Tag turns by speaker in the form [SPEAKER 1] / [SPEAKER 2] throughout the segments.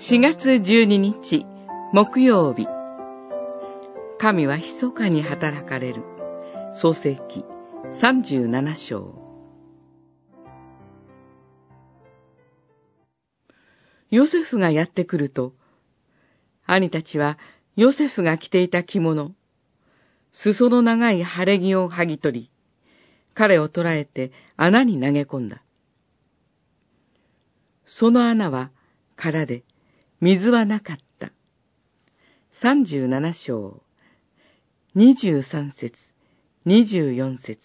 [SPEAKER 1] 4月12日、木曜日。神は密かに働かれる。創世記37章。ヨセフがやってくると、兄たちはヨセフが着ていた着物、裾の長い晴れ着を剥ぎ取り、彼を捕らえて穴に投げ込んだ。その穴は空で、水はなかった。三十七章、二十三節、二十四節。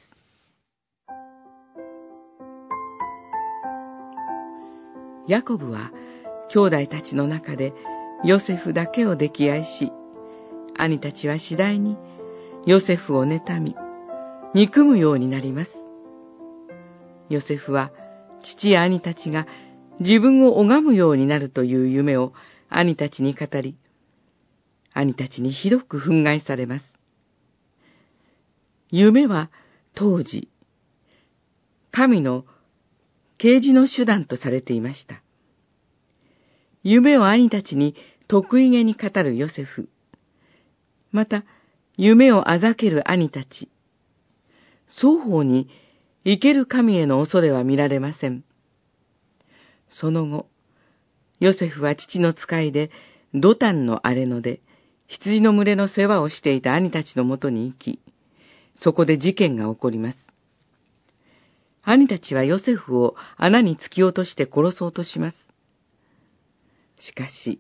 [SPEAKER 1] ヤコブは兄弟たちの中でヨセフだけを溺愛し、兄たちは次第にヨセフを妬み、憎むようになります。ヨセフは父や兄たちが自分を拝むようになるという夢を兄たちに語り、兄たちにひどく憤慨されます。夢は当時、神の啓示の手段とされていました。夢を兄たちに得意げに語るヨセフ。また、夢をあざける兄たち。双方に生ける神への恐れは見られません。その後、ヨセフは父の使いで、ドタンの荒れ野で、羊の群れの世話をしていた兄たちのもとに行き、そこで事件が起こります。兄たちはヨセフを穴に突き落として殺そうとします。しかし、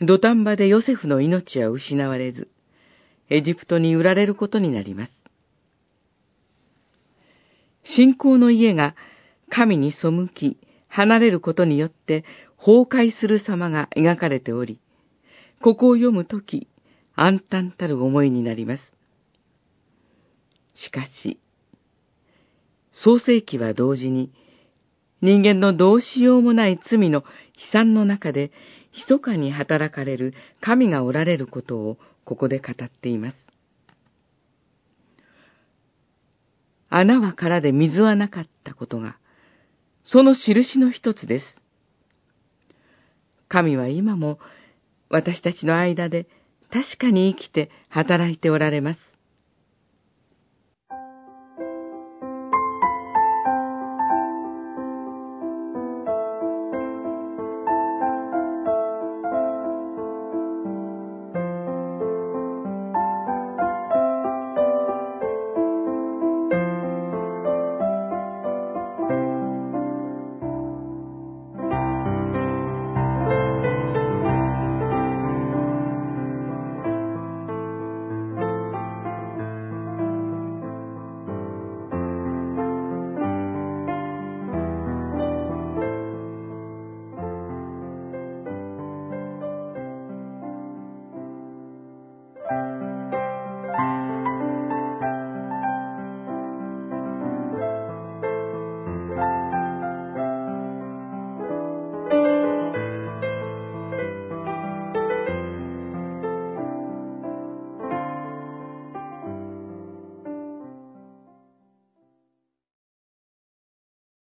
[SPEAKER 1] 土壇場でヨセフの命は失われず、エジプトに売られることになります。信仰の家が神に背き、離れることによって崩壊する様が描かれており、ここを読むとき、暗淡たる思いになります。しかし、創世記は同時に、人間のどうしようもない罪の悲惨の中で、密かに働かれる神がおられることをここで語っています。穴は空で水はなかったことが、その印の一つです。神は今も私たちの間で確かに生きて働いておられます。